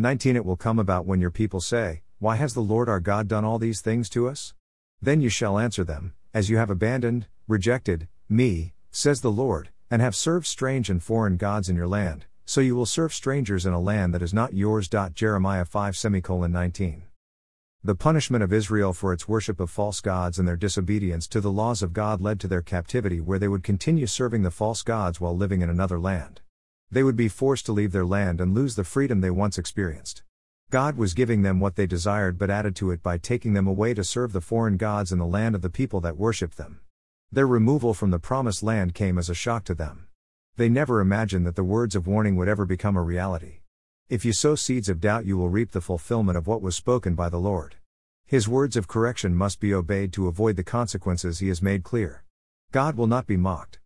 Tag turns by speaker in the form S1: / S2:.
S1: 19 It will come about when your people say, Why has the Lord our God done all these things to us? Then you shall answer them, As you have abandoned, rejected, me, says the Lord, and have served strange and foreign gods in your land, so you will serve strangers in a land that is not yours. Jeremiah 5 19. The punishment of Israel for its worship of false gods and their disobedience to the laws of God led to their captivity, where they would continue serving the false gods while living in another land. They would be forced to leave their land and lose the freedom they once experienced. God was giving them what they desired but added to it by taking them away to serve the foreign gods in the land of the people that worshipped them. Their removal from the promised land came as a shock to them. They never imagined that the words of warning would ever become a reality. If you sow seeds of doubt, you will reap the fulfillment of what was spoken by the Lord. His words of correction must be obeyed to avoid the consequences he has made clear. God will not be mocked.